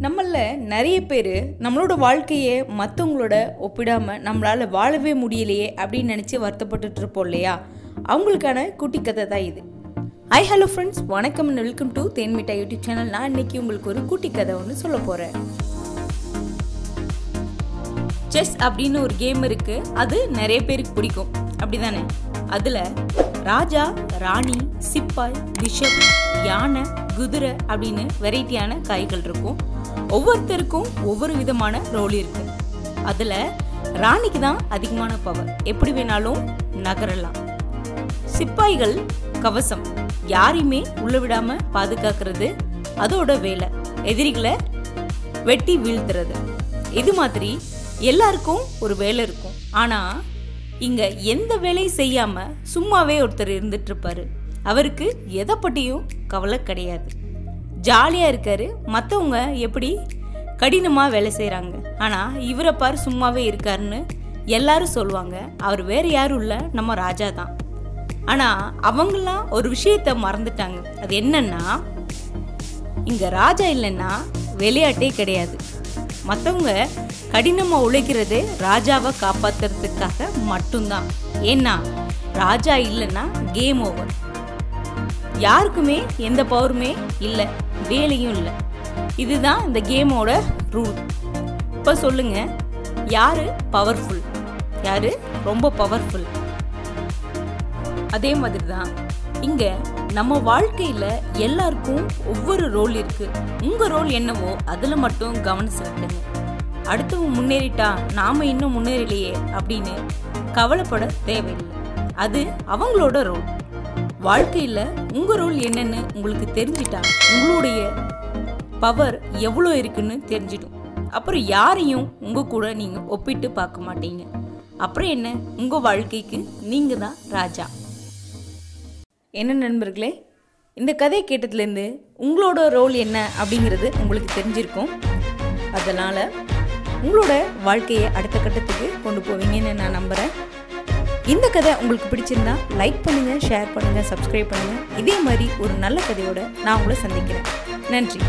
நம்மள நிறைய பேர் நம்மளோட வாழ்க்கையை மற்றவங்களோட ஒப்பிடாமல் நம்மளால் வாழவே முடியலையே அப்படின்னு நினச்சி வருத்தப்பட்டுட்டு இருப்போம் இல்லையா? அவங்களுக்கான குட்டி கதை தான் இது. ஐ ஹலோ ஃப்ரெண்ட்ஸ் வணக்கம் welcome to Thenmitta YouTube channel. நான் இன்னைக்கு உங்களுக்கு ஒரு குட்டி கதை ஒன்று சொல்ல போகிறேன் செஸ் அப்படின்னு ஒரு கேம் இருக்குது அது நிறைய பேருக்கு பிடிக்கும். அப்படிதானே? அதில் ராஜா ராணி சிப்பாய் பிஷப் யானை குதிரை அப்படின்னு வெரைட்டியான காய்கள் இருக்கும். ஒவ்வொருத்தருக்கும் ஒவ்வொரு விதமான ரோல் இருக்கு. அதுல ராணிக்கு தான் அதிகமான பவர் எப்படி வேணாலும் நகரலாம். சிப்பாய்கள் கவசம். யாரையுமே உள்ள விடாம பாதுகாக்கிறது அதோட வேலை. எதிரிகளை வெட்டி வீழ்த்துறது. இது மாதிரி எல்லாருக்கும் ஒரு வேலை இருக்கும். ஆனா இங்க எந்த வேலையும் செய்யாம சும்மாவே ஒருத்தர் இருந்துட்டு இருப்பாரு. அவருக்கு எதை பற்றியும் கவலை கிடையாது. ஜாலியாக இருக்காரு. மற்றவங்க எப்படி கடினமாக வேலை செய்கிறாங்க ஆனால் இவரை பார் சும்மாவே இருக்காருன்னு எல்லாரும் சொல்லுவாங்க. அவர் வேறு யாரும் இல்லை. நம்ம ராஜா தான். ஆனால் அவங்களாம் ஒரு விஷயத்த மறந்துட்டாங்க. அது என்னன்னா இங்கே ராஜா இல்லைன்னா விளையாட்டே கிடையாது. மற்றவங்க கடினமாக உழைக்கிறது ராஜாவை காப்பாத்துறதுக்காக மட்டும்தான். ஏன்னா ராஜா இல்லைன்னா கேம் ஓவர் யாருக்குமே எந்த பவருமே இல்லை. வேலையும் இல்லை. இதுதான் இந்த கேமோட ரூல் இப்போ சொல்லுங்க யாரு பவர்ஃபுல் யாரு ரொம்ப பவர்ஃபுல் அதே மாதிரி தான் இங்க நம்ம வாழ்க்கையில எல்லாருக்கும் ஒவ்வொரு ரோல் இருக்கு. உங்க ரோல் என்னவோ அதுல மட்டும் கவனம் செலுத்துங்க. அடுத்தவங்க முன்னேறிட்டா நாம இன்னும் முன்னேறலையே அப்படின்னு கவலைப்பட தேவையில்லை. அது அவங்களோட ரோல் வாழ்க்கையில் உங்கள் ரோல் என்னன்னு உங்களுக்கு தெரிஞ்சிட்டா உங்களுடைய பவர் எவ்வளோ இருக்குன்னு தெரிஞ்சிடும். அப்புறம் யாரையும் உங்கள் கூட நீங்கள் ஒப்பிட்டு பார்க்க மாட்டீங்க. அப்புறம் என்ன? உங்கள் வாழ்க்கைக்கு நீங்கள் தான் ராஜா. என்ன நண்பர்களே? இந்த கதை கேட்டதுலேருந்து உங்களோட ரோல் என்ன அப்படிங்கிறது உங்களுக்கு தெரிஞ்சிருக்கும். அதனால் உங்களோட வாழ்க்கையை அடுத்த கட்டத்துக்கு கொண்டு போவீங்கன்னு நான் நம்புகிறேன் இந்த கதை உங்களுக்கு பிடிச்சிருந்தா லைக் பண்ணுங்கள் ஷேர் பண்ணுங்கள் சப்ஸ்கிரைப் பண்ணுங்கள் இதே மாதிரி ஒரு நல்ல கதையோட நான் உங்களை சந்திக்கிறேன். நன்றி.